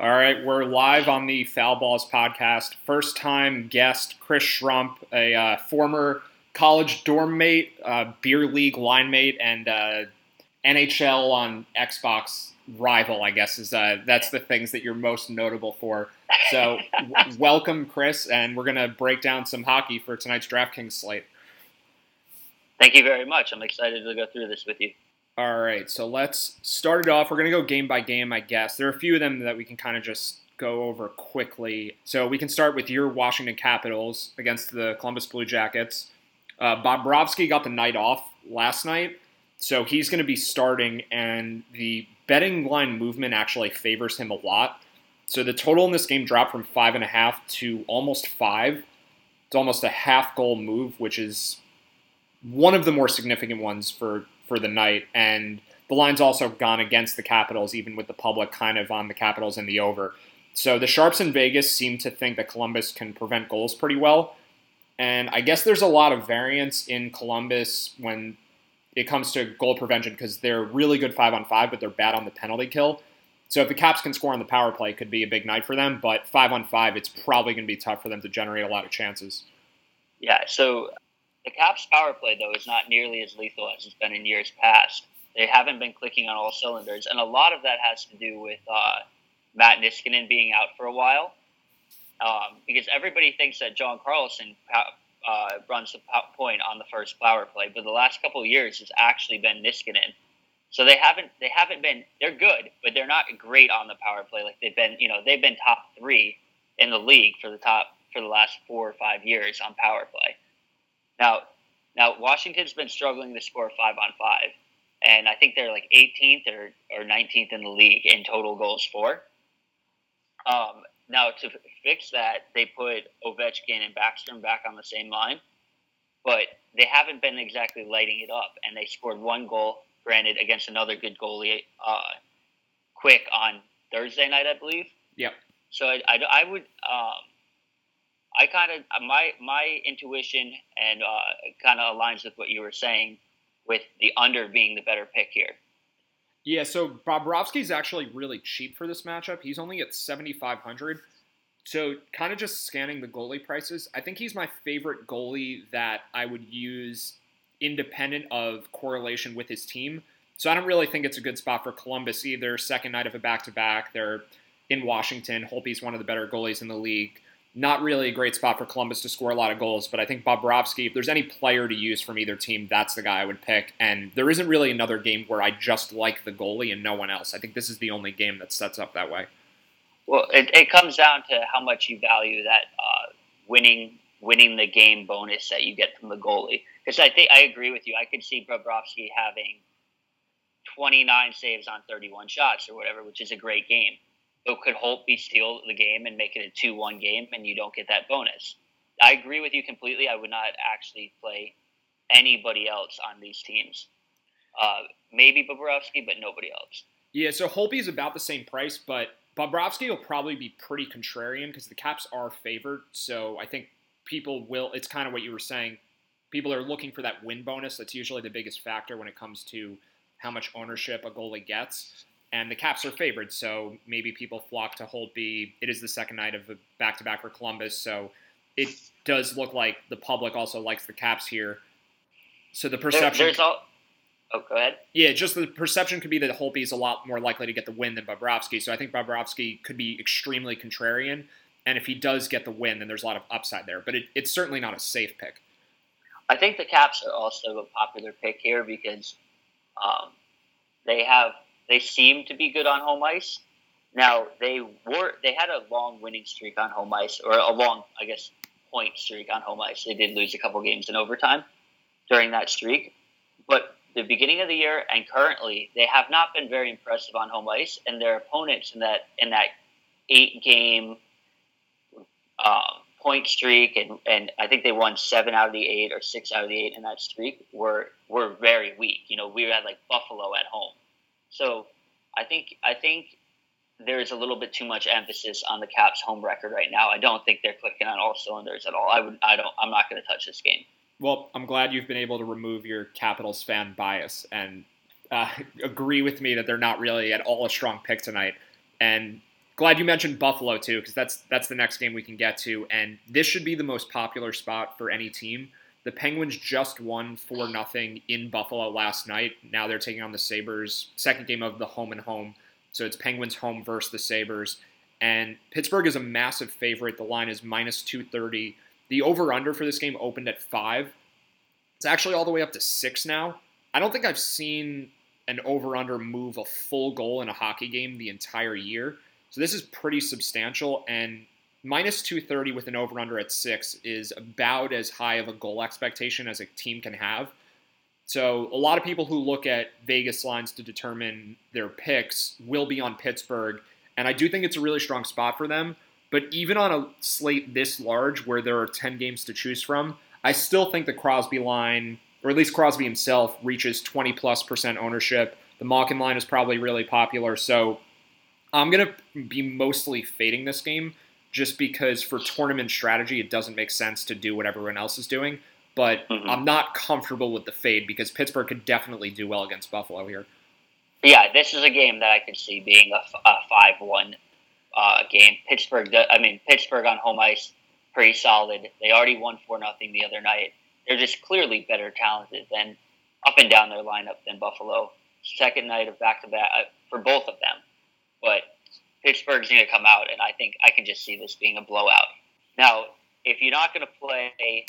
All right, we're live on the Foul Balls podcast. First time guest Chris Schrump, a uh, former college dorm mate, uh, beer league line mate, and uh, NHL on Xbox rival. I guess is uh, that's the things that you're most notable for. So, w- welcome, Chris, and we're gonna break down some hockey for tonight's DraftKings slate. Thank you very much. I'm excited to go through this with you. All right, so let's start it off. We're going to go game by game, I guess. There are a few of them that we can kind of just go over quickly. So we can start with your Washington Capitals against the Columbus Blue Jackets. Uh, Bobrovsky got the night off last night, so he's going to be starting, and the betting line movement actually favors him a lot. So the total in this game dropped from five and a half to almost five. It's almost a half goal move, which is one of the more significant ones for for the night. And the line's also gone against the Capitals, even with the public kind of on the Capitals in the over. So the Sharps in Vegas seem to think that Columbus can prevent goals pretty well. And I guess there's a lot of variance in Columbus when it comes to goal prevention because they're really good five on five, but they're bad on the penalty kill. So if the Caps can score on the power play, it could be a big night for them. But five on five, it's probably going to be tough for them to generate a lot of chances. Yeah. So the Caps power play, though, is not nearly as lethal as it's been in years past. They haven't been clicking on all cylinders, and a lot of that has to do with uh, Matt Niskanen being out for a while. Um, because everybody thinks that John Carlson uh, runs the point on the first power play, but the last couple of years it's actually been Niskanen. So they haven't they haven't been they're good, but they're not great on the power play like they've been. You know they've been top three in the league for the top for the last four or five years on power play. Now, now Washington's been struggling to score five on five, and I think they're like 18th or, or 19th in the league in total goals for. Um, now to fix that, they put Ovechkin and Backstrom back on the same line, but they haven't been exactly lighting it up, and they scored one goal, granted against another good goalie, uh, quick on Thursday night, I believe. Yep. So I, I, I would um, I kind of my my intuition and uh, kind of aligns with what you were saying, with the under being the better pick here. Yeah, so Bobrovsky is actually really cheap for this matchup. He's only at seventy five hundred. So, kind of just scanning the goalie prices, I think he's my favorite goalie that I would use independent of correlation with his team. So, I don't really think it's a good spot for Columbus either. Second night of a back to back, they're in Washington. Holtby's one of the better goalies in the league not really a great spot for Columbus to score a lot of goals, but I think Bobrovsky, if there's any player to use from either team, that's the guy I would pick. And there isn't really another game where I just like the goalie and no one else. I think this is the only game that sets up that way. Well, it, it comes down to how much you value that uh, winning winning the game bonus that you get from the goalie. Because I think I agree with you. I could see Bobrovsky having 29 saves on 31 shots or whatever, which is a great game. So could Holtby steal the game and make it a two-one game, and you don't get that bonus? I agree with you completely. I would not actually play anybody else on these teams. Uh, maybe Bobrovsky, but nobody else. Yeah, so Holtby is about the same price, but Bobrovsky will probably be pretty contrarian because the Caps are favored. So I think people will. It's kind of what you were saying. People are looking for that win bonus. That's usually the biggest factor when it comes to how much ownership a goalie gets and the Caps are favored, so maybe people flock to Holtby. It is the second night of a back-to-back for Columbus, so it does look like the public also likes the Caps here. So the perception. There, there's all. Oh, go ahead. Yeah, just the perception could be that Holtby is a lot more likely to get the win than Bobrovsky. So I think Bobrovsky could be extremely contrarian, and if he does get the win, then there's a lot of upside there. But it, it's certainly not a safe pick. I think the Caps are also a popular pick here because um, they have they seem to be good on home ice. Now they were they had a long winning streak on home ice, or a long, I guess, point streak on home ice. They did lose a couple games in overtime during that streak, but the beginning of the year and currently they have not been very impressive on home ice, and their opponents in that in that eight game um, point streak, and, and I think they won seven out of the eight or six out of the eight in that streak were were very weak. You know, we had like Buffalo at home so I think I think there's a little bit too much emphasis on the Caps' home record right now. I don't think they're clicking on all cylinders at all. I would I don't I'm not going to touch this game. Well, I'm glad you've been able to remove your Capitals fan bias and uh, agree with me that they're not really at all a strong pick tonight. And glad you mentioned Buffalo too, because that's that's the next game we can get to, and this should be the most popular spot for any team. The Penguins just won four nothing in Buffalo last night. Now they're taking on the Sabres. Second game of the home and home, so it's Penguins home versus the Sabres. And Pittsburgh is a massive favorite. The line is minus two thirty. The over under for this game opened at five. It's actually all the way up to six now. I don't think I've seen an over under move a full goal in a hockey game the entire year. So this is pretty substantial. And minus 230 with an over under at six is about as high of a goal expectation as a team can have. So a lot of people who look at Vegas lines to determine their picks will be on Pittsburgh. And I do think it's a really strong spot for them. But even on a slate this large where there are 10 games to choose from, I still think the Crosby line, or at least Crosby himself, reaches 20 plus percent ownership. The Malkin line is probably really popular. So I'm going to be mostly fading this game just because for tournament strategy, it doesn't make sense to do what everyone else is doing. But mm-hmm. I'm not comfortable with the fade because Pittsburgh could definitely do well against Buffalo here. Yeah, this is a game that I could see being a, a 5 1 uh, game. Pittsburgh, I mean, Pittsburgh on home ice, pretty solid. They already won 4 nothing the other night. They're just clearly better talented than up and down their lineup than Buffalo. Second night of back to back for both of them. But Pittsburgh's going to come out, and I think I can just see this being a blowout. Now, if you're not going to play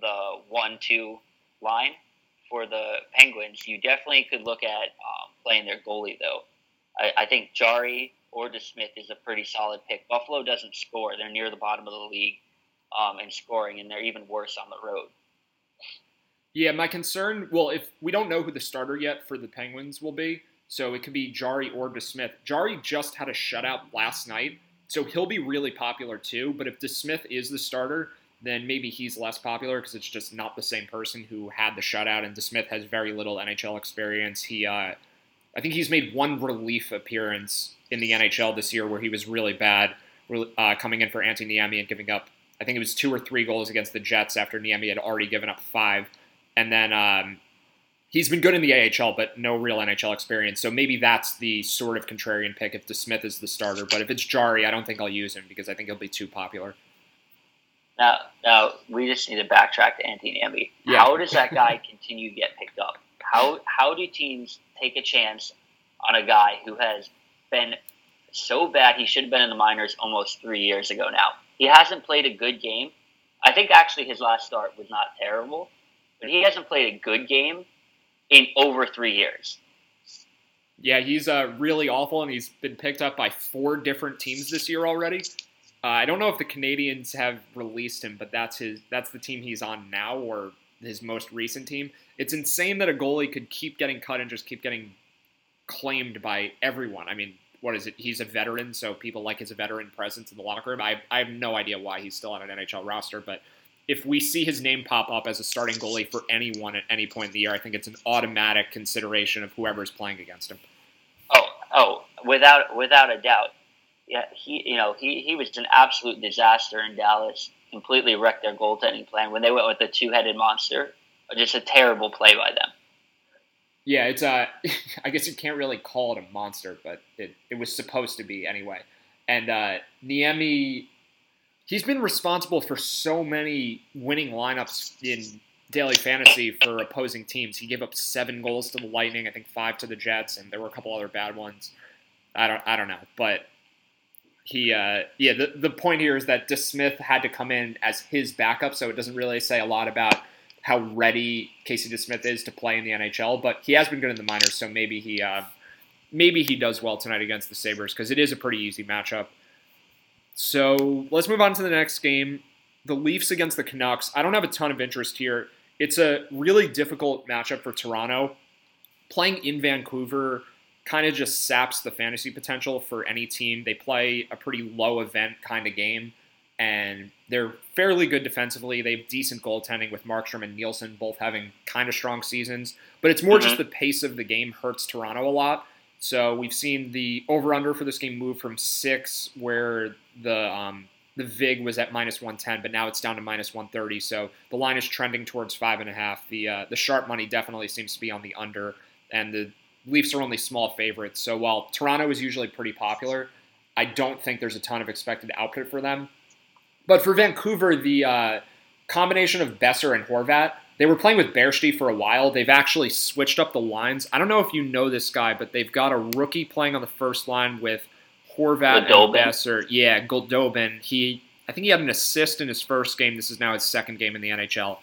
the one-two line for the Penguins, you definitely could look at um, playing their goalie. Though I, I think Jarry or DeSmith is a pretty solid pick. Buffalo doesn't score; they're near the bottom of the league um, in scoring, and they're even worse on the road. Yeah, my concern. Well, if we don't know who the starter yet for the Penguins will be, so it could be Jarry or DeSmith. Jarry just had a shutout last night, so he'll be really popular too. But if DeSmith is the starter, then maybe he's less popular because it's just not the same person who had the shutout. And DeSmith has very little NHL experience. He, uh, I think he's made one relief appearance in the NHL this year where he was really bad, uh, coming in for Antti Niemi and giving up. I think it was two or three goals against the Jets after Niemi had already given up five. And then um, he's been good in the AHL, but no real NHL experience. So maybe that's the sort of contrarian pick if DeSmith is the starter. But if it's Jarry, I don't think I'll use him because I think he'll be too popular. Now, now we just need to backtrack to Antti Niemi. Yeah. How does that guy continue to get picked up? How how do teams take a chance on a guy who has been so bad he should have been in the minors almost three years ago now? He hasn't played a good game. I think actually his last start was not terrible, but he hasn't played a good game in over three years. Yeah, he's uh, really awful, and he's been picked up by four different teams this year already. Uh, I don't know if the Canadiens have released him, but that's his that's the team he's on now, or his most recent team. It's insane that a goalie could keep getting cut and just keep getting claimed by everyone. I mean, what is it? He's a veteran, so people like his veteran presence in the locker room. I, I have no idea why he's still on an NHL roster, but if we see his name pop up as a starting goalie for anyone at any point in the year, I think it's an automatic consideration of whoever's playing against him. Oh, oh, without without a doubt. Yeah, he you know he he was an absolute disaster in Dallas. Completely wrecked their goaltending plan when they went with the two-headed monster. Just a terrible play by them. Yeah, it's uh, I guess you can't really call it a monster, but it, it was supposed to be anyway. And uh, Niemi he's been responsible for so many winning lineups in daily fantasy for opposing teams. He gave up seven goals to the Lightning, I think five to the Jets, and there were a couple other bad ones. I don't I don't know, but he uh, yeah the the point here is that DeSmith had to come in as his backup, so it doesn't really say a lot about how ready Casey DeSmith is to play in the NHL. But he has been good in the minors, so maybe he uh, maybe he does well tonight against the Sabres because it is a pretty easy matchup. So let's move on to the next game. The Leafs against the Canucks. I don't have a ton of interest here. It's a really difficult matchup for Toronto. Playing in Vancouver kind of just saps the fantasy potential for any team. They play a pretty low event kind of game, and they're fairly good defensively. They have decent goaltending with Markstrom and Nilsson both having kind of strong seasons, but it's more mm-hmm. just the pace of the game hurts Toronto a lot. So we've seen the over under for this game move from six, where the um, the VIG was at minus 110, but now it's down to minus 130. So the line is trending towards five and a half. The uh, the sharp money definitely seems to be on the under, and the Leafs are only small favorites. So while Toronto is usually pretty popular, I don't think there's a ton of expected output for them. But for Vancouver, the uh, combination of Boeser and Horvat, they were playing with Baertschi for a while. They've actually switched up the lines. I don't know if you know this guy, but they've got a rookie playing on the first line with Horvat and Boeser. Yeah, Goldobin. He, I think he had an assist in his first game. This is now his second game in the NHL.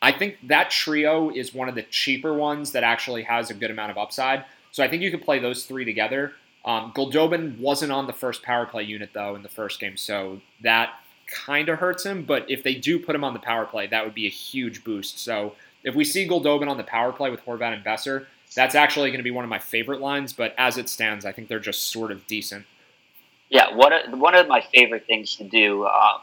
I think that trio is one of the cheaper ones that actually has a good amount of upside. So I think you could play those three together. Um, Goldobin wasn't on the first power play unit though in the first game, so that kind of hurts him. But if they do put him on the power play, that would be a huge boost. So if we see Goldobin on the power play with Horvat and Boeser, that's actually going to be one of my favorite lines. But as it stands, I think they're just sort of decent. Yeah, one of, one of my favorite things to do um,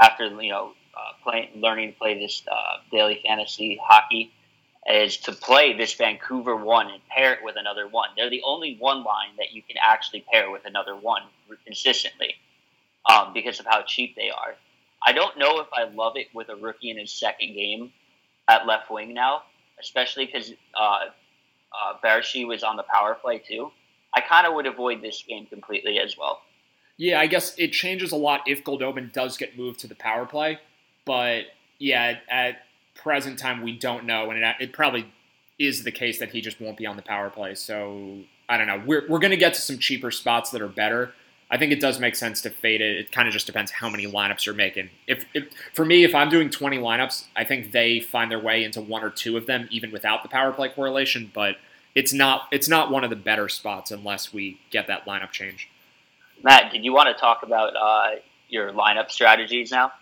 after you know uh, playing, learning to play this uh, daily fantasy hockey is to play this Vancouver one and pair it with another one. They're the only one line that you can actually pair with another one consistently um, because of how cheap they are. I don't know if I love it with a rookie in his second game at left wing now, especially because uh, uh, Baertschi was on the power play too. I kind of would avoid this game completely as well. Yeah, I guess it changes a lot if Goldobin does get moved to the power play, but yeah, at present time we don't know, and it, it probably is the case that he just won't be on the power play. So I don't know. We're we're gonna get to some cheaper spots that are better. I think it does make sense to fade it. It kind of just depends how many lineups you're making. If, if for me, if I'm doing 20 lineups, I think they find their way into one or two of them, even without the power play correlation. But it's not it's not one of the better spots unless we get that lineup change. Matt, did you want to talk about uh, your lineup strategies now?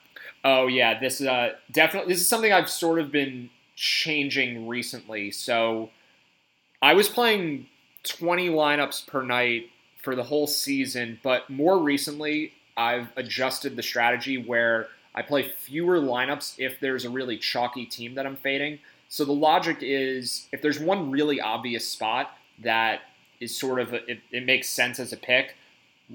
Oh yeah, this is uh, definitely this is something I've sort of been changing recently. So I was playing 20 lineups per night for the whole season, but more recently I've adjusted the strategy where I play fewer lineups if there's a really chalky team that I'm fading. So the logic is if there's one really obvious spot that is sort of a, it, it makes sense as a pick,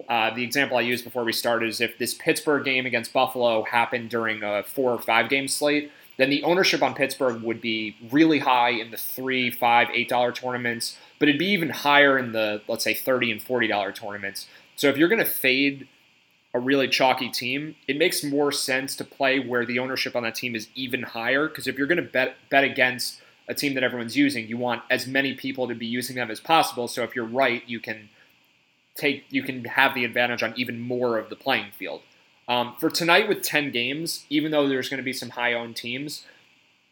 uh, the example I used before we started is if this Pittsburgh game against Buffalo happened during a four or five game slate, then the ownership on Pittsburgh would be really high in the three, five, eight dollar tournaments, but it'd be even higher in the let's say thirty and forty dollar tournaments. So if you're going to fade a really chalky team, it makes more sense to play where the ownership on that team is even higher. Because if you're going to bet bet against a team that everyone's using, you want as many people to be using them as possible. So if you're right, you can take you can have the advantage on even more of the playing field. Um, for tonight with 10 games, even though there's going to be some high owned teams,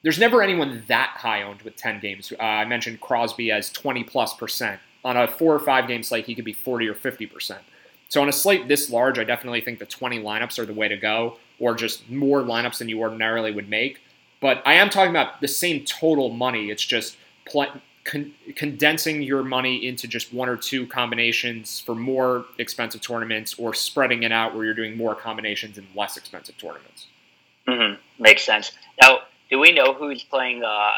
there's never anyone that high owned with 10 games. Uh, I mentioned Crosby as 20 plus percent. On a four or five game slate, he could be 40 or 50 percent. So on a slate this large, I definitely think the 20 lineups are the way to go, or just more lineups than you ordinarily would make. But I am talking about the same total money. It's just pl- con- condensing your money into just one or two combinations for more expensive tournaments or spreading it out where you're doing more combinations in less expensive tournaments. Mm-hmm. Makes sense. Now, do we know who's playing uh,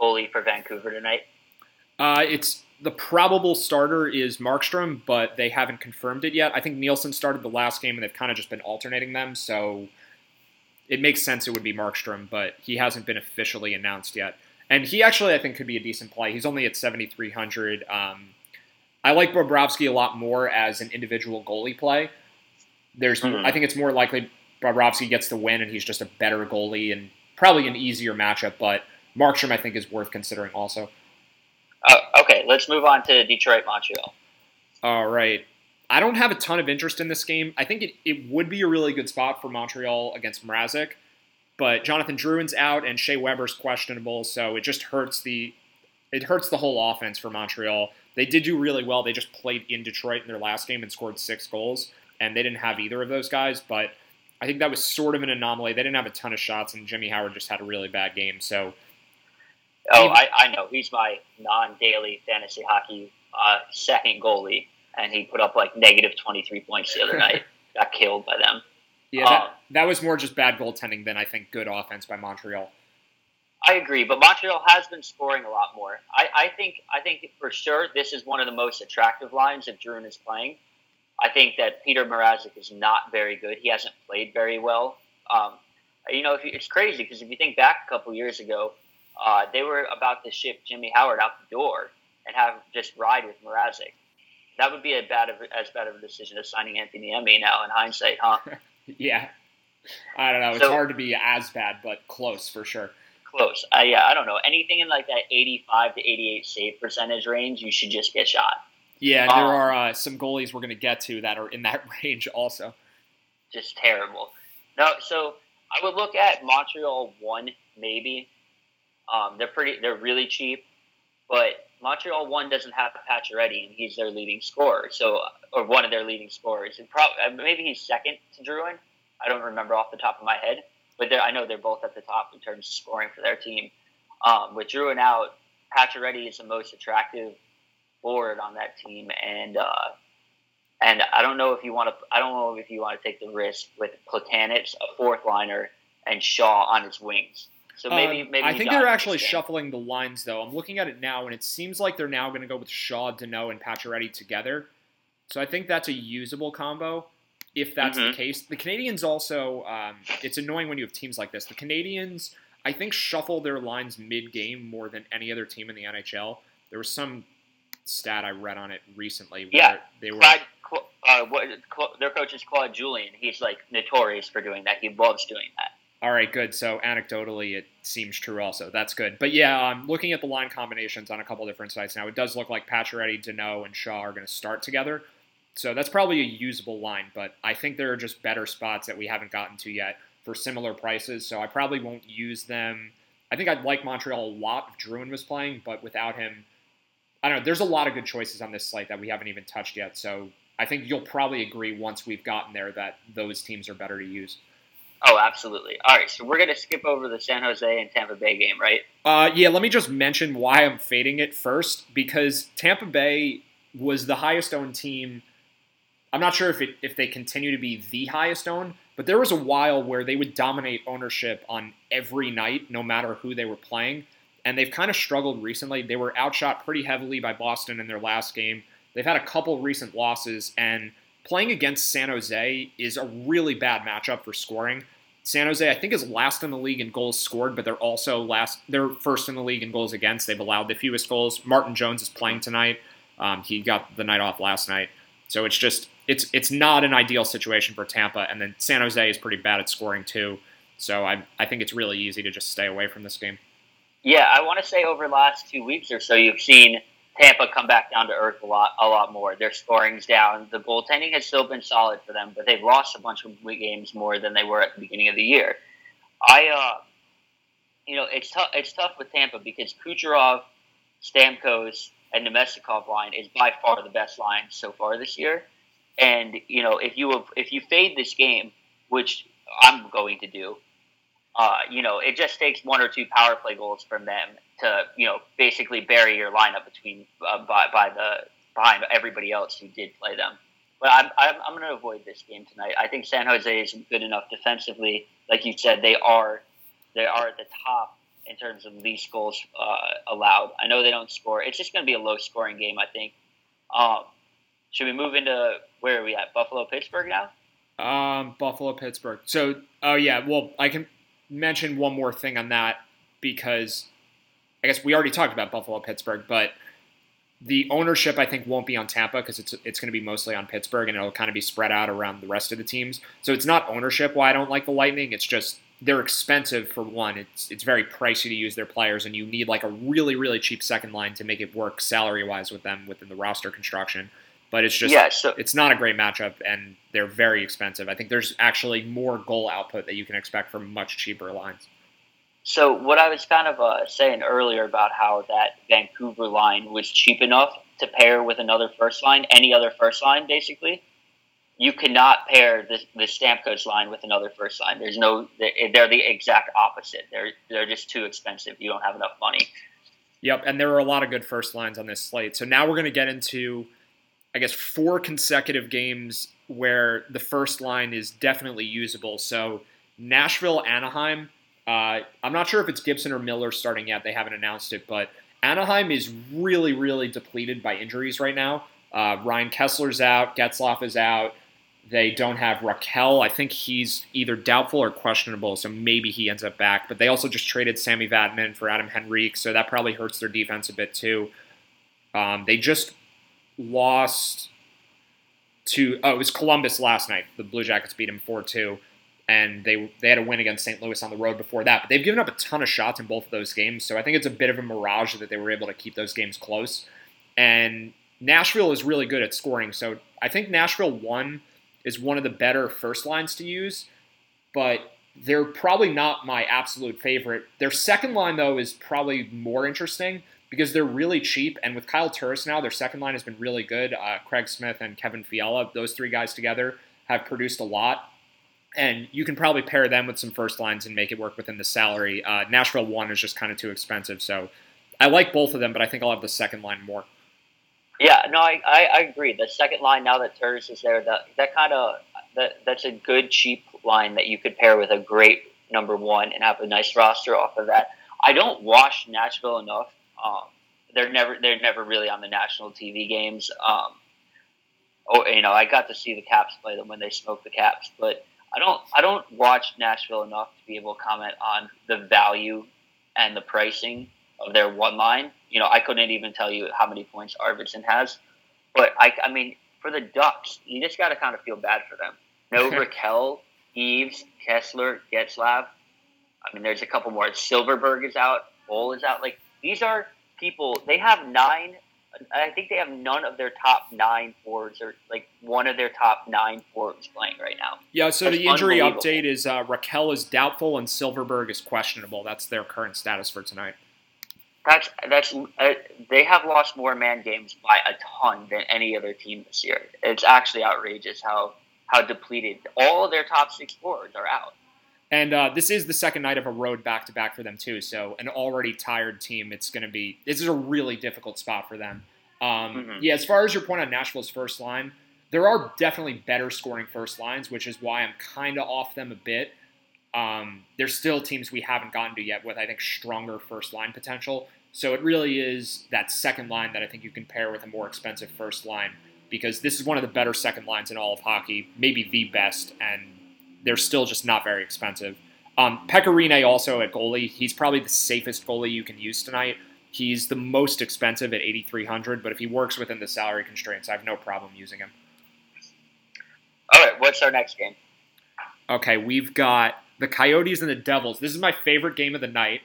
goalie for Vancouver tonight? Uh, it's the probable starter is Markstrom, but they haven't confirmed it yet. I think Nilsson started the last game, and they've kind of just been alternating them. So it makes sense it would be Markstrom, but he hasn't been officially announced yet. And he actually, I think, could be a decent play. He's only at 7,300. Um, I like Bobrovsky a lot more as an individual goalie play. There's, mm-hmm. I think it's more likely Bobrovsky gets the win, and he's just a better goalie and probably an easier matchup. But Markstrom, I think, is worth considering also. Uh, okay, let's move on to Detroit Montreal. All right. I don't have a ton of interest in this game. I think it, it would be a really good spot for Montreal against Mrazek. But Jonathan Drouin's out and Shea Weber's questionable, so it just hurts the it hurts the whole offense for Montreal. They did do really well. They just played in Detroit in their last game and scored six goals, and they didn't have either of those guys. But I think that was sort of an anomaly. They didn't have a ton of shots, and Jimmy Howard just had a really bad game. So, oh, I, I know he's my non-daily fantasy hockey uh, second goalie, and he put up like negative twenty three points the other night. Got killed by them. Yeah, that, um, that was more just bad goaltending than I think good offense by Montreal. I agree, but Montreal has been scoring a lot more. I, I think I think for sure this is one of the most attractive lines if Drouin is playing. I think that Peter Mrazek is not very good. He hasn't played very well. Um, you know, you, it's crazy because if you think back a couple years ago, uh, they were about to ship Jimmy Howard out the door and have just ride with Mrazek. that would be a bad of, as bad of a decision as signing Antti Niemi now in hindsight, huh? yeah, I don't know. It's so, hard to be as bad, but close for sure. Close. Uh, yeah, I don't know. Anything in like that 85 to 88 save percentage range, you should just get shot. Yeah, um, there are uh, some goalies we're going to get to that are in that range also. Just terrible. No, so I would look at Montreal one maybe. Um, they're pretty. They're really cheap, but Montreal one doesn't have Pacioretty, and he's their leading scorer. So, or one of their leading scorers, and probably uh, maybe he's second to Drouin. I don't remember off the top of my head, but I know they're both at the top in terms of scoring for their team. Um, with Drouin out, Pacioretty is the most attractive forward on that team, and uh, and I don't know if you want to. I don't know if you want to take the risk with Platanich, a fourth liner, and Shaw on his wings. So maybe, um, maybe I think they're actually shuffling the lines though. I'm looking at it now, and it seems like they're now going to go with Shaw, Danault, and Pacioretty together. So I think that's a usable combo if that's mm-hmm. the case. The Canadiens also, um, it's annoying when you have teams like this. The Canadiens, I think, shuffle their lines mid-game more than any other team in the NHL. There was some stat I read on it recently. yeah, they were. Clyde, uh, what, their coach is Claude Julien. He's like notorious for doing that. He loves doing that. All right, good. So anecdotally, it seems true. Also, that's good. But yeah, I'm um, looking at the line combinations on a couple different sites now. It does look like Pacioretty, Danault, and Shaw are going to start together. So that's probably a usable line. But I think there are just better spots that we haven't gotten to yet for similar prices. So I probably won't use them. I think I'd like Montreal a lot if Drouin was playing, but without him, I don't know. There's a lot of good choices on this slate that we haven't even touched yet. So I think you'll probably agree once we've gotten there that those teams are better to use. Oh, absolutely. All right, so we're going to skip over the San Jose and Tampa Bay game, right? Uh, yeah, let me just mention why I'm fading it first because Tampa Bay was the highest owned team. I'm not sure if it, if they continue to be the highest owned, but there was a while where they would dominate ownership on every night, no matter who they were playing. And they've kind of struggled recently. They were outshot pretty heavily by Boston in their last game. They've had a couple recent losses, and playing against San Jose is a really bad matchup for scoring. San Jose, I think, is last in the league in goals scored, but they're also last. They're first in the league in goals against. They've allowed the fewest goals. Martin Jones is playing tonight. Um, he got the night off last night, so it's just it's it's not an ideal situation for Tampa. And then San Jose is pretty bad at scoring too. So I I think it's really easy to just stay away from this game. Yeah, I want to say over the last two weeks or so, you've seen Tampa come back down to earth a lot, a lot more. Their scoring's down. The goaltending has still been solid for them, but they've lost a bunch of games more than they were at the beginning of the year. I, uh, you know, it's tough. It's tough with Tampa because Kucherov, Stamkos, and Namestnikov line is by far the best line so far this year. And you know, if you have, if you fade this game, which I'm going to do, uh, you know, it just takes one or two power play goals from them to, you know, basically bury your lineup between uh, by, by the behind everybody else who did play them. But I'm, I'm, I'm going to avoid this game tonight. I think San Jose is good enough defensively. Like you said, they are they are at the top in terms of least goals uh, allowed. I know they don't score. It's just going to be a low scoring game. I think. Um, should we move into where are we at? Buffalo Pittsburgh now. Um, Buffalo Pittsburgh. So, oh yeah. Well, I can mention one more thing on that because I guess we already talked about Buffalo Pittsburgh, but the ownership I think won't be on Tampa because it's it's going to be mostly on Pittsburgh and it'll kind of be spread out around the rest of the teams. So it's not ownership why I don't like the Lightning. It's just they're expensive for one. It's it's very pricey to use their players, and you need like a really really cheap second line to make it work salary wise with them within the roster construction. But it's just yeah, so, it's not a great matchup, and they're very expensive. I think there's actually more goal output that you can expect from much cheaper lines. So what I was kind of uh, saying earlier about how that Vancouver line was cheap enough to pair with another first line, any other first line, basically. You cannot pair the, the Stamkos line with another first line. There's no, they're the exact opposite. They're they're just too expensive. You don't have enough money. Yep, and there are a lot of good first lines on this slate. So now we're going to get into I guess, four consecutive games where the first line is definitely usable. So Nashville, Anaheim. Uh, I'm not sure if it's Gibson or Miller starting yet. They haven't announced it, but Anaheim is really, really depleted by injuries right now. Uh, Ryan Kesler's out. Getzlaf is out. They don't have Rakell. I think he's either doubtful or questionable, so maybe he ends up back. But they also just traded Sami Vatanen for Adam Henrique, so that probably hurts their defense a bit too. Um, they just lost to oh it was Columbus last night. The Blue Jackets beat him four two, and they they had a win against St. Louis on the road before that. But they've given up a ton of shots in both of those games, so I think it's a bit of a mirage that they were able to keep those games close. And Nashville is really good at scoring, so I think Nashville one is one of the better first lines to use, but they're probably not my absolute favorite. Their second line though is probably more interesting because they're really cheap. And with Kyle Turris now, their second line has been really good. Uh, Craig Smith and Kevin Fiala, those three guys together have produced a lot. And you can probably pair them with some first lines and make it work within the salary. Uh, Nashville one is just kind of too expensive. So I like both of them, but I think I'll have the second line more. Yeah, no, I, I, I agree. The second line now that Turris is there, that that kind of that that's a good cheap line that you could pair with a great number one and have a nice roster off of that. I don't watch Nashville enough um, they're never they're never really on the national TV games. Um, oh, you know, I got to see the Caps play them when they smoked the Caps, but I don't I don't watch Nashville enough to be able to comment on the value and the pricing of their one line. You know, I couldn't even tell you how many points Arvidsson has, but I I mean for the Ducks, you just got to kind of feel bad for them. No Rakell, Eaves, Kesler, Getzlaf. I mean, there's a couple more. Silfverberg is out. Bowl is out. Like these are people. They have nine. I think they have none of their top nine forwards or like one of their top nine forwards playing right now. Yeah. So That's the injury update is uh, Rakell is doubtful and Silfverberg is questionable. That's their current status for tonight. That's that's uh, they have lost more man games by a ton than any other team this year. It's actually outrageous how how depleted all of their top six forwards are out. And uh, this is the second night of a road back to back for them too. So an already tired team, it's going to be this is a really difficult spot for them. Um, mm-hmm. Yeah, as far as your point on Nashville's first line, there are definitely better scoring first lines, which is why I'm kind of off them a bit. Um, there's still teams we haven't gotten to yet with I think stronger first line potential. So it really is that second line that I think you can pair with a more expensive first line because this is one of the better second lines in all of hockey, maybe the best, and they're still just not very expensive. Um, Pekka Rinne also at goalie. He's probably the safest goalie you can use tonight. He's the most expensive at 8,300, but if he works within the salary constraints, I have no problem using him. All right, what's our next game? Okay, we've got the Coyotes and the Devils. This is my favorite game of the night.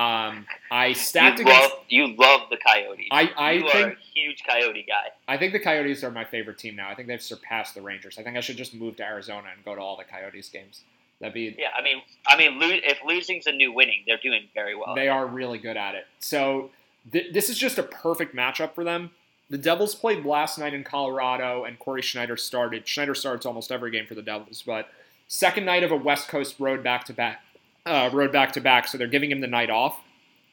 Um, I stacked you against. Love, you love the Coyotes. I, I you think, are a huge Coyote guy. I think the Coyotes are my favorite team now. I think they've surpassed the Rangers. I think I should just move to Arizona and go to all the Coyotes games. That'd be. Yeah, I mean, I mean, lo- if losing's a new winning, they're doing very well. They are really good at it. So th- this is just a perfect matchup for them. The Devils played last night in Colorado, and Cory Schneider started. Schneider starts almost every game for the Devils, but second night of a West Coast road back to back, uh, road back to back. So they're giving him the night off.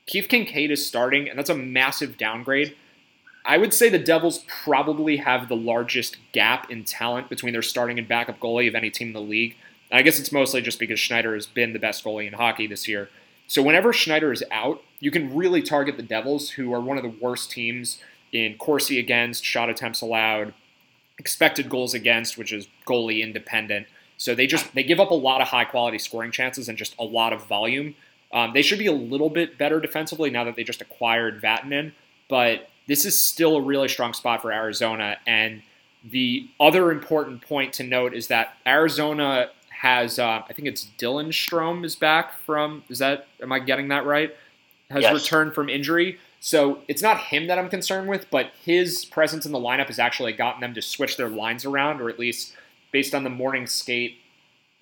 Keith Kinkaid is starting, and that's a massive downgrade. I would say the Devils probably have the largest gap in talent between their starting and backup goalie of any team in the league. I guess it's mostly just because Schneider has been the best goalie in hockey this year. So whenever Schneider is out, you can really target the Devils, who are one of the worst teams in Corsi against, shot attempts allowed, expected goals against, which is goalie independent. So they just they give up a lot of high quality scoring chances and just a lot of volume. Um, they should be a little bit better defensively now that they just acquired Vatanen, but this is still a really strong spot for Arizona. And the other important point to note is that Arizona has, uh, I think it's Dylan Strome is back from, is that, am I getting that right? Has yes. returned from injury. So it's not him that I'm concerned with, but his presence in the lineup has actually gotten them to switch their lines around, or at least based on the morning skate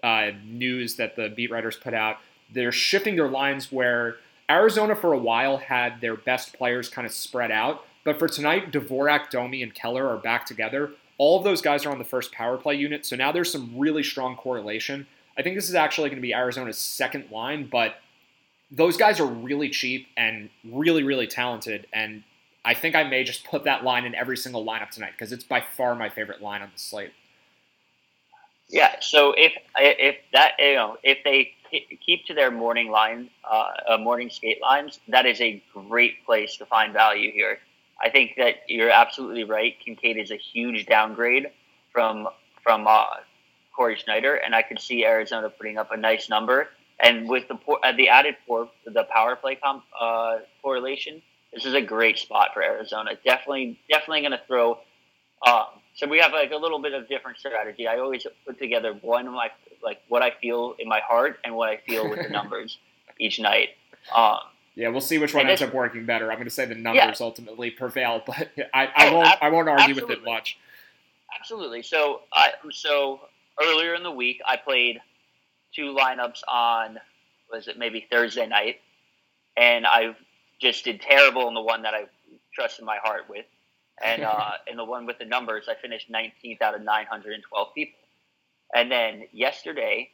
uh, news that the beat writers put out, they're shifting their lines where Arizona for a while had their best players kind of spread out, but for tonight, Dvorak, Domi, and Keller are back together. All of those guys are on the first power play unit, so now there's some really strong correlation. I think this is actually going to be Arizona's second line, but those guys are really cheap and really, really talented. And I think I may just put that line in every single lineup tonight because it's by far my favorite line on the slate. Yeah. So if if that you know if they keep to their morning line, uh, uh, morning skate lines, that is a great place to find value here. I think that you're absolutely right. Kinkaid is a huge downgrade from from uh, Cory Schneider, and I could see Arizona putting up a nice number. And with the uh, the added for the power play comp, uh, correlation, this is a great spot for Arizona. Definitely, definitely going to throw uh, so we have like a little bit of different strategy. I always put together one of my like what I feel in my heart and what I feel with the numbers each night. Um, yeah, we'll see which one ends up working better. I'm going to say the numbers yeah. ultimately prevail, but I, I oh, won't I won't argue absolutely. with it much. Absolutely. So I so earlier in the week I played two lineups on was it maybe Thursday night, and I just did terrible in the one that I trusted my heart with, and uh, in the one with the numbers I finished 19th out of 912 people, and then yesterday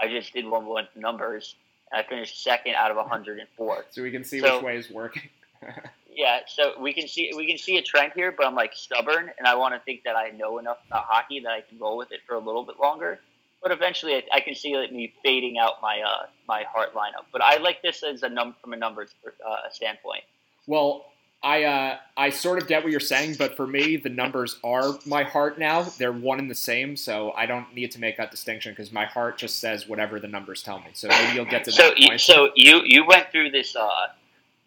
I just did one with numbers I finished second out of 104. So we can see so, which way is working. yeah, so we can see we can see a trend here, but I'm like stubborn, and I want to think that I know enough about hockey that I can roll with it for a little bit longer. But eventually, I, I can see it me fading out my uh, my heart lineup. But I like this as a num from a numbers uh, standpoint. Well, I uh, I sort of get what you're saying, but for me, the numbers are my heart now. They're one and the same, so I don't need to make that distinction because my heart just says whatever the numbers tell me. So maybe you'll get to so that. You, so you you went through this uh,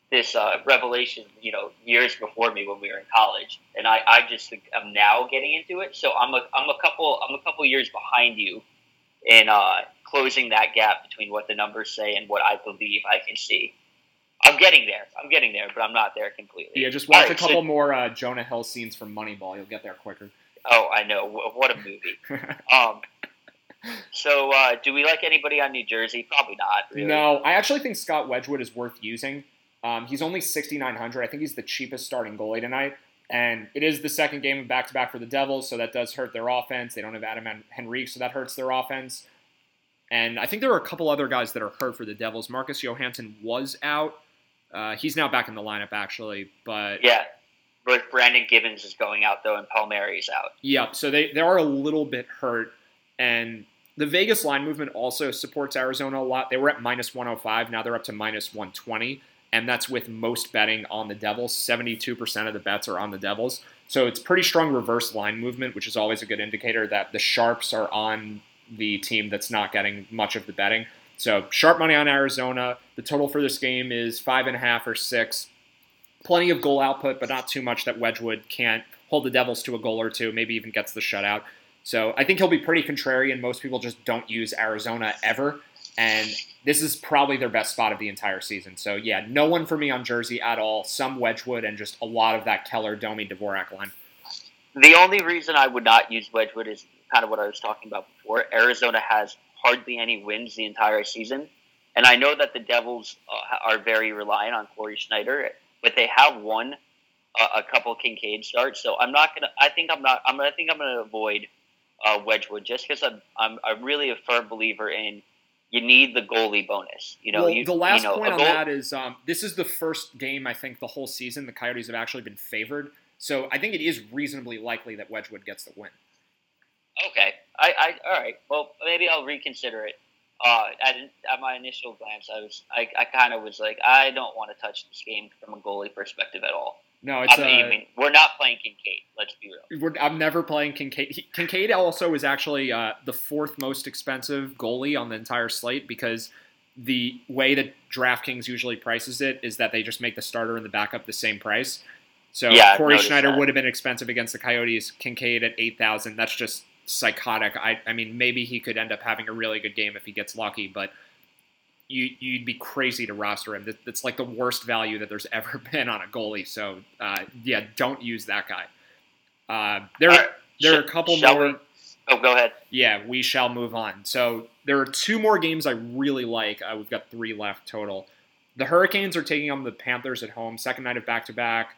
this uh, revelation, you know, years before me when we were in college, and I, I just am now getting into it. So I'm a I'm a couple I'm a couple years behind you in uh, closing that gap between what the numbers say and what I believe I can see. I'm getting there. I'm getting there, but I'm not there completely. Yeah, just watch right, a couple so, more uh, Jonah Hill scenes from Moneyball. You'll get there quicker. Oh, I know. What a movie. um, so, uh, do we like anybody on New Jersey? Probably not. Really. No, I actually think Scott Wedgewood is worth using. Um, he's only 6,900. I think he's the cheapest starting goalie tonight. And it is the second game of back to back for the Devils, so that does hurt their offense. They don't have Adam Henrique, so that hurts their offense. And I think there are a couple other guys that are hurt for the Devils. Marcus Johansson was out. Uh, he's now back in the lineup, actually. But yeah, but Brandon Gibbons is going out though, and Palmieri's out. Yeah, so they they are a little bit hurt, and the Vegas line movement also supports Arizona a lot. They were at minus 105, now they're up to minus 120, and that's with most betting on the Devils. 72% of the bets are on the Devils. So it's pretty strong reverse line movement, which is always a good indicator that the sharps are on the team that's not getting much of the betting. So sharp money on Arizona. The total for this game is five and a half or six. Plenty of goal output, but not too much that Wedgewood can't hold the Devils to a goal or two, maybe even gets the shutout. So I think he'll be pretty contrarian. Most people just don't use Arizona ever. And this is probably their best spot of the entire season. So yeah, no one for me on Jersey at all. Some Wedgewood and just a lot of that Keller, Domi, Dvorak line. The only reason I would not use Wedgewood is kind of what I was talking about before. Arizona has hardly any wins the entire season. And I know that the Devils uh, are very reliant on Cory Schneider, but they have won a, a couple Kinkaid starts. So I'm not gonna. I think I'm not. I'm. I think I'm gonna avoid uh, Wedgewood just because I'm, I'm. I'm really a firm believer in you need the goalie bonus. You know, well, you, the last you know, point on that is um, this is the first game I think the whole season the Coyotes have actually been favored. So I think it is reasonably likely that Wedgewood gets the win. Okay. I, I all right. Well, maybe I'll reconsider it. Uh, at, at my initial glance, I was I, I kind of was like, I don't want to touch this game from a goalie perspective at all. No, it's. I mean, uh, we're not playing Kinkaid. Let's be real. I'm never playing Kinkaid. He, Kinkaid also is actually uh, the fourth most expensive goalie on the entire slate because the way that DraftKings usually prices it is that they just make the starter and the backup the same price. So yeah, Cory Schneider that. would have been expensive against the Coyotes. Kinkaid at eight thousand. That's just psychotic. I, I mean, maybe he could end up having a really good game if he gets lucky, but you, you'd be crazy to roster him. That's like the worst value that there's ever been on a goalie. So, uh, yeah, don't use that guy. Uh, there, there are a couple more. We? Oh, go ahead. Yeah, we shall move on. So there are two more games I really like. Uh, we've got three left total. The Hurricanes are taking on the Panthers at home. Second night of back to back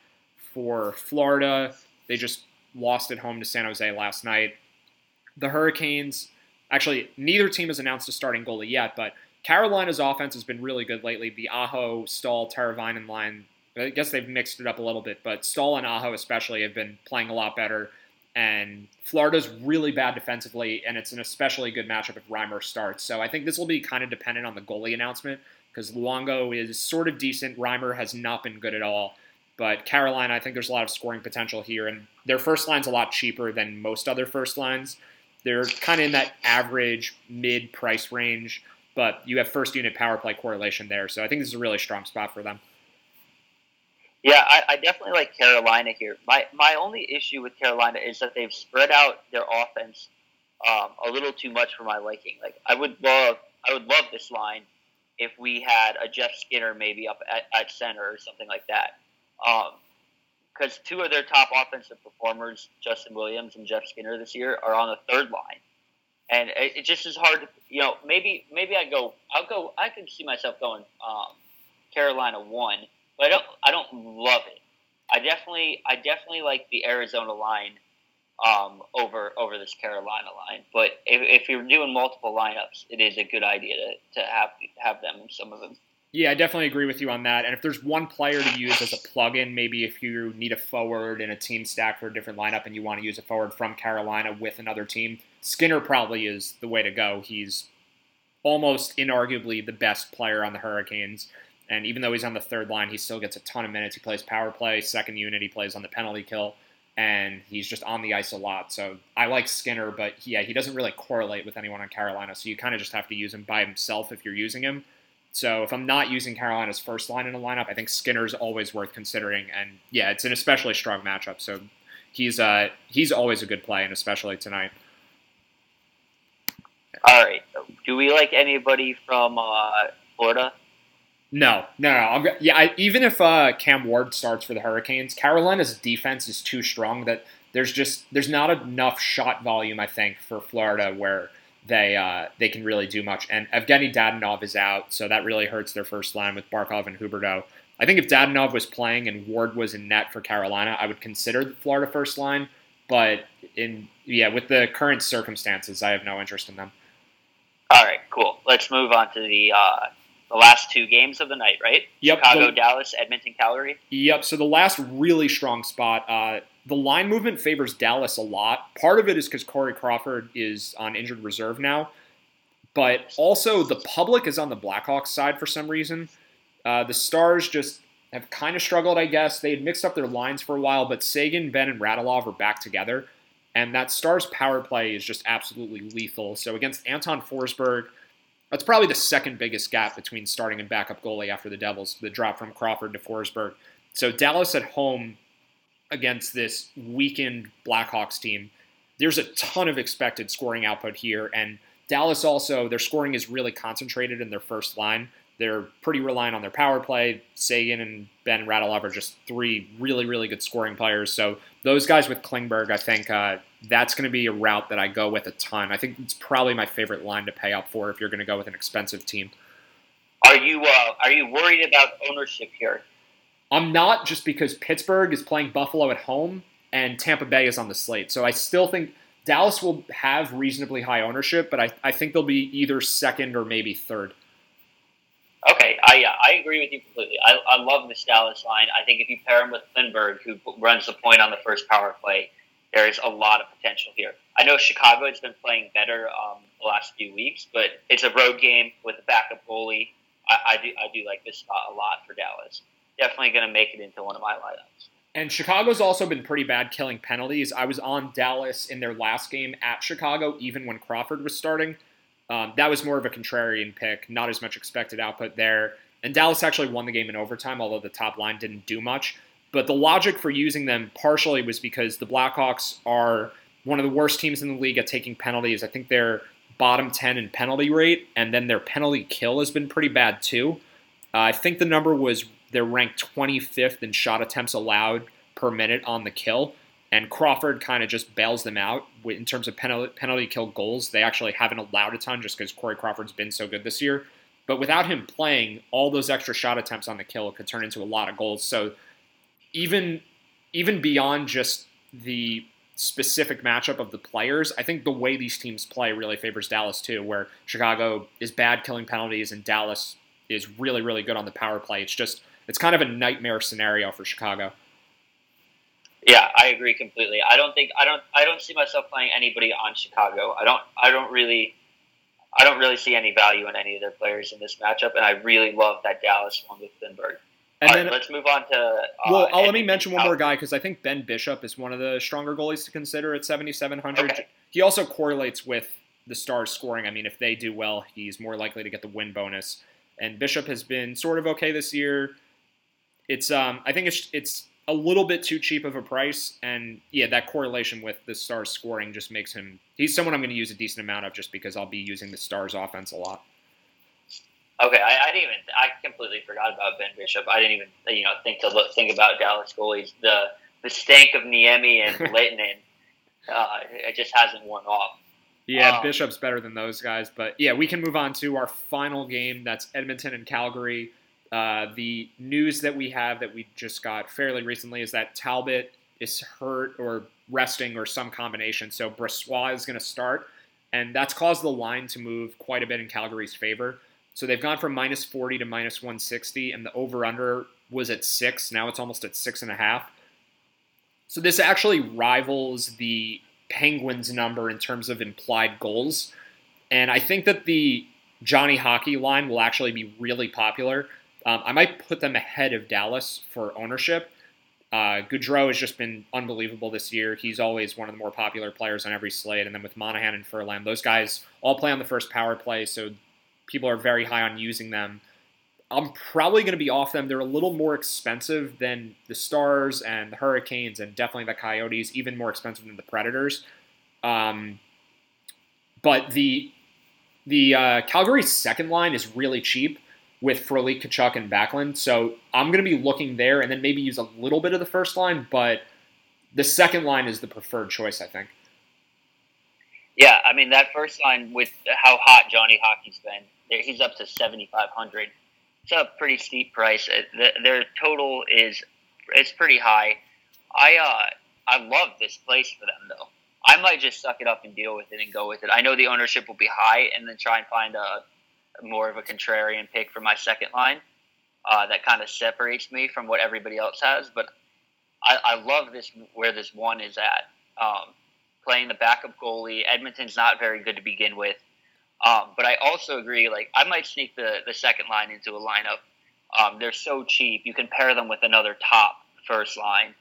for Florida. They just lost at home to San Jose last night the Hurricanes, actually, neither team has announced a starting goalie yet, but Carolina's offense has been really good lately. The Aho, Staal, Teravainen line, I guess they've mixed it up a little bit, but Staal and Aho especially have been playing a lot better. And Florida's really bad defensively, and it's an especially good matchup if Reimer starts. So I think this will be kind of dependent on the goalie announcement because Luongo is sort of decent. Reimer has not been good at all. But Carolina, I think there's a lot of scoring potential here, and their first line's a lot cheaper than most other first lines. They're kind of in that average mid price range, but you have first unit power play correlation there. So I think this is a really strong spot for them. Yeah, I, I definitely like Carolina here. My my only issue with Carolina is that they've spread out their offense um, a little too much for my liking. Like I would love I would love this line if we had a Jeff Skinner maybe up at, at center or something like that. Because two of their top offensive performers, Justin Williams and Jeff Skinner this year, are on the third line, and it, it just is hard to you know maybe maybe I go I'll go I could see myself going um, Carolina one but I don't I don't love it. I definitely I definitely like the Arizona line um, over over this Carolina line. But if, if, you're doing multiple lineups, it is a good idea to, to have have them some of them. Yeah, I definitely agree with you on that. And if there's one player to use as a plug-in, maybe if you need a forward in a team stack for a different lineup and you want to use a forward from Carolina with another team, Skinner probably is the way to go. He's almost inarguably the best player on the Hurricanes. And even though he's on the third line, he still gets a ton of minutes. He plays power play, second unit. He plays on the penalty kill, and he's just on the ice a lot. So I like Skinner, but yeah, he doesn't really correlate with anyone on Carolina. So you kind of just have to use him by himself if you're using him. So if I'm not using Carolina's first line in a lineup, I think Skinner's always worth considering. And yeah, it's an especially strong matchup. So he's uh, he's always a good play, and especially tonight. All right. Do we like anybody from uh, Florida? No, no, no. I'm, yeah, I, even if uh, Cam Ward starts for the Hurricanes, Carolina's defense is too strong that there's just there's not enough shot volume. I think for Florida where they uh, they can really do much. And Evgeny Dadonov is out, so that really hurts their first line with Barkov and Huberdeau. I think if Dadonov was playing and Ward was in net for Carolina, I would consider the Florida first line. But in yeah, with the current circumstances, I have no interest in them. All right, cool. Let's move on to the uh, the last two games of the night, right? Yep. Chicago, the, Dallas, Edmonton, Calgary. Yep. So the last really strong spot, uh, the line movement favors Dallas a lot. Part of it is because Corey Crawford is on injured reserve now, but also the public is on the Blackhawks side for some reason. Uh, the Stars just have kind of struggled, I guess. They had mixed up their lines for a while, but Seguin, Benn, and Radulov are back together. And that Stars power play is just absolutely lethal. So against Anton Forsberg – that's probably the second biggest gap between starting and backup goalie after the Devils, the drop from Crawford to Forsberg. So Dallas at home against this weakened Blackhawks team, there's a ton of expected scoring output here. And Dallas also, their scoring is really concentrated in their first line. They're pretty reliant on their power play. Seguin and Benn Radulov are just three really, really good scoring players. So those guys with Klingberg, I think uh, that's going to be a route that I go with a ton. I think it's probably my favorite line to pay up for if you're going to go with an expensive team. Are you uh, are you worried about ownership here? I'm not, just because Pittsburgh is playing Buffalo at home and Tampa Bay is on the slate. So I still think Dallas will have reasonably high ownership, but I, I think they'll be either second or maybe third. Okay, I I agree with you completely. I, I love this Dallas line. I think if you pair him with Klingberg, who runs the point on the first power play, there is a lot of potential here. I know Chicago has been playing better um, the last few weeks, but it's a road game with a backup goalie. I, I do I do like this spot a lot for Dallas. Definitely going to make it into one of my lineups. And Chicago's also been pretty bad killing penalties. I was on Dallas in their last game at Chicago, even when Crawford was starting. Um, that was more of a contrarian pick, not as much expected output there. And Dallas actually won the game in overtime, although the top line didn't do much. But the logic for using them partially was because the Blackhawks are one of the worst teams in the league at taking penalties. I think they're bottom 10 in penalty rate, and then their penalty kill has been pretty bad too. Uh, I think the number was they're ranked 25th in shot attempts allowed per minute on the kill and Crawford kind of just bails them out in terms of penalty, penalty kill goals. They actually haven't allowed a ton just because Corey Crawford's been so good this year. But without him playing, all those extra shot attempts on the kill could turn into a lot of goals. So even even beyond just the specific matchup of the players, I think the way these teams play really favors Dallas too, where Chicago is bad killing penalties and Dallas is really, really good on the power play. It's just it's kind of a nightmare scenario for Chicago. Yeah, I agree completely. I don't think I don't I don't see myself playing anybody on Chicago. I don't I don't really I don't really see any value in any of their players in this matchup, and I really love that Dallas one with Klingberg. And All then right, let's move on to. Uh, well, I'll let me mention one more guy because I think Ben Bishop is one of the stronger goalies to consider at 7,700. Okay. He also correlates with the Stars scoring. I mean, if they do well, he's more likely to get the win bonus. And Bishop has been sort of okay this year it's um I think it's it's a little bit too cheap of a price, and yeah, that correlation with the Stars scoring just makes him. He's someone I'm going to use a decent amount of just because I'll be using the Stars offense a lot. Okay, I, I, didn't even. I completely forgot about Ben Bishop. I didn't even you know think to look, think about Dallas goalies. The the stank of Niemi and Lehtonen, uh, it just hasn't worn off. Yeah, um, Bishop's better than those guys, but yeah, we can move on to our final game. That's Edmonton and Calgary. Uh, the news that we have that we just got fairly recently is that Talbot is hurt or resting or some combination. So Brossoit is going to start, and that's caused the line to move quite a bit in Calgary's favor. So they've gone from minus 40 to minus 160, and the over under was at six. Now it's almost at six and a half. So this actually rivals the Penguins number in terms of implied goals. And I think that the Johnny Hockey line will actually be really popular. Um, I might put them ahead of Dallas for ownership. Uh, Gaudreau has just been unbelievable this year. He's always one of the more popular players on every slate. And then with Monahan and Ferland, those guys all play on the first power play. So people are very high on using them. I'm probably going to be off them. They're a little more expensive than the Stars and the Hurricanes, and definitely the Coyotes, even more expensive than the Predators. Um, but the the uh, Calgary second line is really cheap with Frolik, Tkachuk, and Backlund. So I'm going to be looking there, and then maybe use a little bit of the first line, but the second line is the preferred choice, I think. Yeah, I mean that first line with how hot Johnny Hockey's been he's up to 7500 It's a pretty steep price. Their total is it's pretty high. I uh I love this place for them though. I might just suck it up and deal with it and go with it. I know the ownership will be high, and then try and find a more of a contrarian pick for my second line uh, that kind of separates me from what everybody else has. But I, I love this where this one is at. Um, playing the backup goalie, Edmonton's not very good to begin with. Um, but I also agree, like I might sneak the, the second line into a lineup. Um, they're so cheap. You can pair them with another top first line.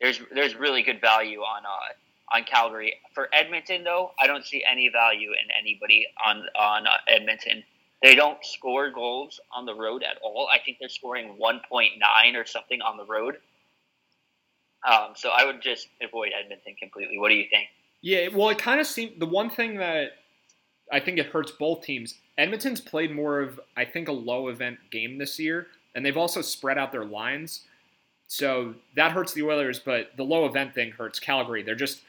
There's there's really good value on uh, on Calgary. For Edmonton though, I don't see any value in anybody on on uh, Edmonton. They don't score goals on the road at all. I think they're scoring 1.9 or something on the road. Um, so I would just avoid Edmonton completely. What do you think? Yeah, well, it kind of seemed the one thing that I think it hurts both teams. Edmonton's played more of, I think, a low event game this year, and they've also spread out their lines. So that hurts the Oilers, but the low event thing hurts Calgary. They're just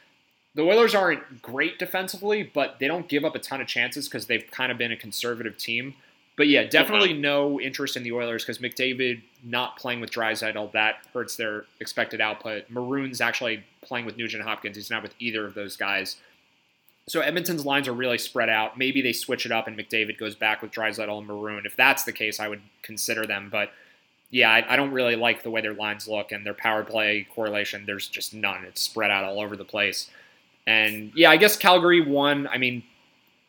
the Oilers aren't great defensively, but they don't give up a ton of chances because they've kind of been a conservative team. But yeah, definitely no interest in the Oilers because McDavid not playing with Draisaitl that hurts their expected output. Maroon's actually playing with Nugent Hopkins. He's not with either of those guys. So Edmonton's lines are really spread out. Maybe they switch it up and McDavid goes back with Draisaitl and Maroon. If that's the case, I would consider them. But yeah, I, I, don't really like the way their lines look and their power play correlation. There's just none. It's spread out all over the place. And yeah, I guess Calgary won. I mean,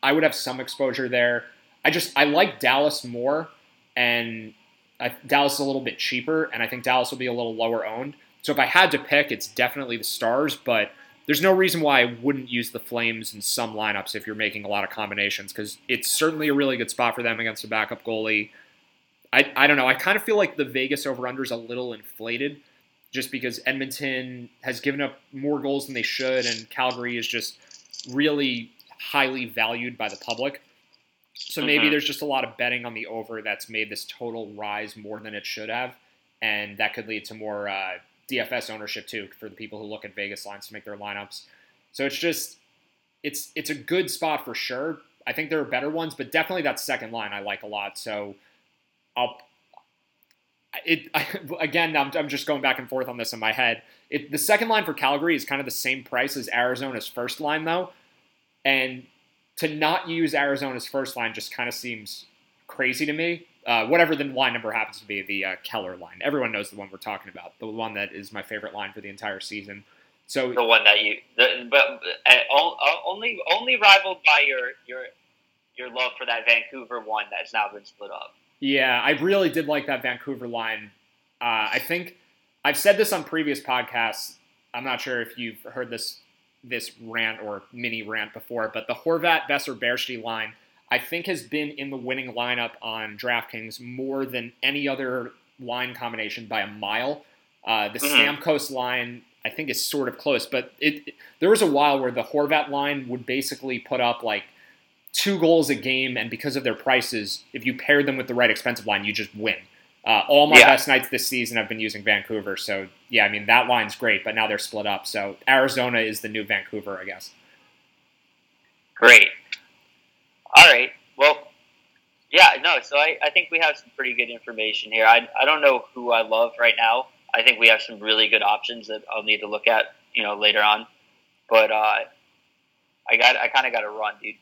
I would have some exposure there. I just I like Dallas more, and I, Dallas is a little bit cheaper, and I think Dallas will be a little lower owned. So if I had to pick, it's definitely the Stars, but there's no reason why I wouldn't use the Flames in some lineups if you're making a lot of combinations because it's certainly a really good spot for them against a backup goalie. I, I don't know. I kind of feel like the Vegas over under is a little inflated just because Edmonton has given up more goals than they should, and Calgary is just really highly valued by the public. So maybe mm-hmm. there's just a lot of betting on the over that's made this total rise more than it should have, and that could lead to more uh, DFS ownership too for the people who look at Vegas lines to make their lineups. So it's just it's it's a good spot for sure. I think there are better ones, but definitely that second line I like a lot. So I'll it I, again. I'm, I'm just going back and forth on this in my head. It, the second line for Calgary is kind of the same price as Arizona's first line though, and to not use Arizona's first line just kind of seems crazy to me uh, whatever the line number happens to be, the uh, Keller line. Everyone knows the one we're talking about, the one that is my favorite line for the entire season. So the one that you, the, but uh, only only rivaled by your your your love for that Vancouver one that's now been split up. Yeah, I really did like that Vancouver line. Uh, I think I've said this on previous podcasts. I'm not sure if you've heard this this rant or mini rant before, but the Horvat Boeser Baertschi line I think has been in the winning lineup on DraftKings more than any other line combination by a mile. Uh, the Mhm. Stamkos line, I think, is sort of close, but it, there was a while where the Horvat line would basically put up like two goals a game, and because of their prices, if you pair them with the right expensive line, you just win. Uh, all my Yeah. best nights this season, I've been using Vancouver, so yeah, I mean that line's great, but now they're split up. So Arizona is the new Vancouver, I guess. Great. All right. Well, yeah, no, so I, I think we have some pretty good information here. I, I don't know who I love right now. I think we have some really good options that I'll need to look at, you know, later on. But uh, I got I kind of got to run, dude.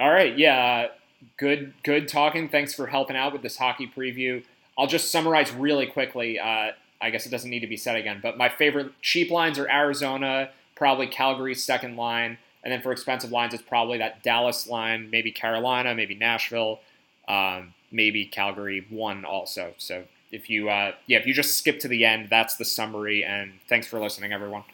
All right, yeah, good, good talking. Thanks for helping out with this hockey preview. I'll just summarize really quickly. Uh, I guess it doesn't need to be said again, but my favorite cheap lines are Arizona, probably Calgary's second line, and then for expensive lines, it's probably that Dallas line, maybe Carolina, maybe Nashville, um, maybe Calgary one also. So if you, uh, yeah, if you just skip to the end, that's the summary. And thanks for listening, everyone.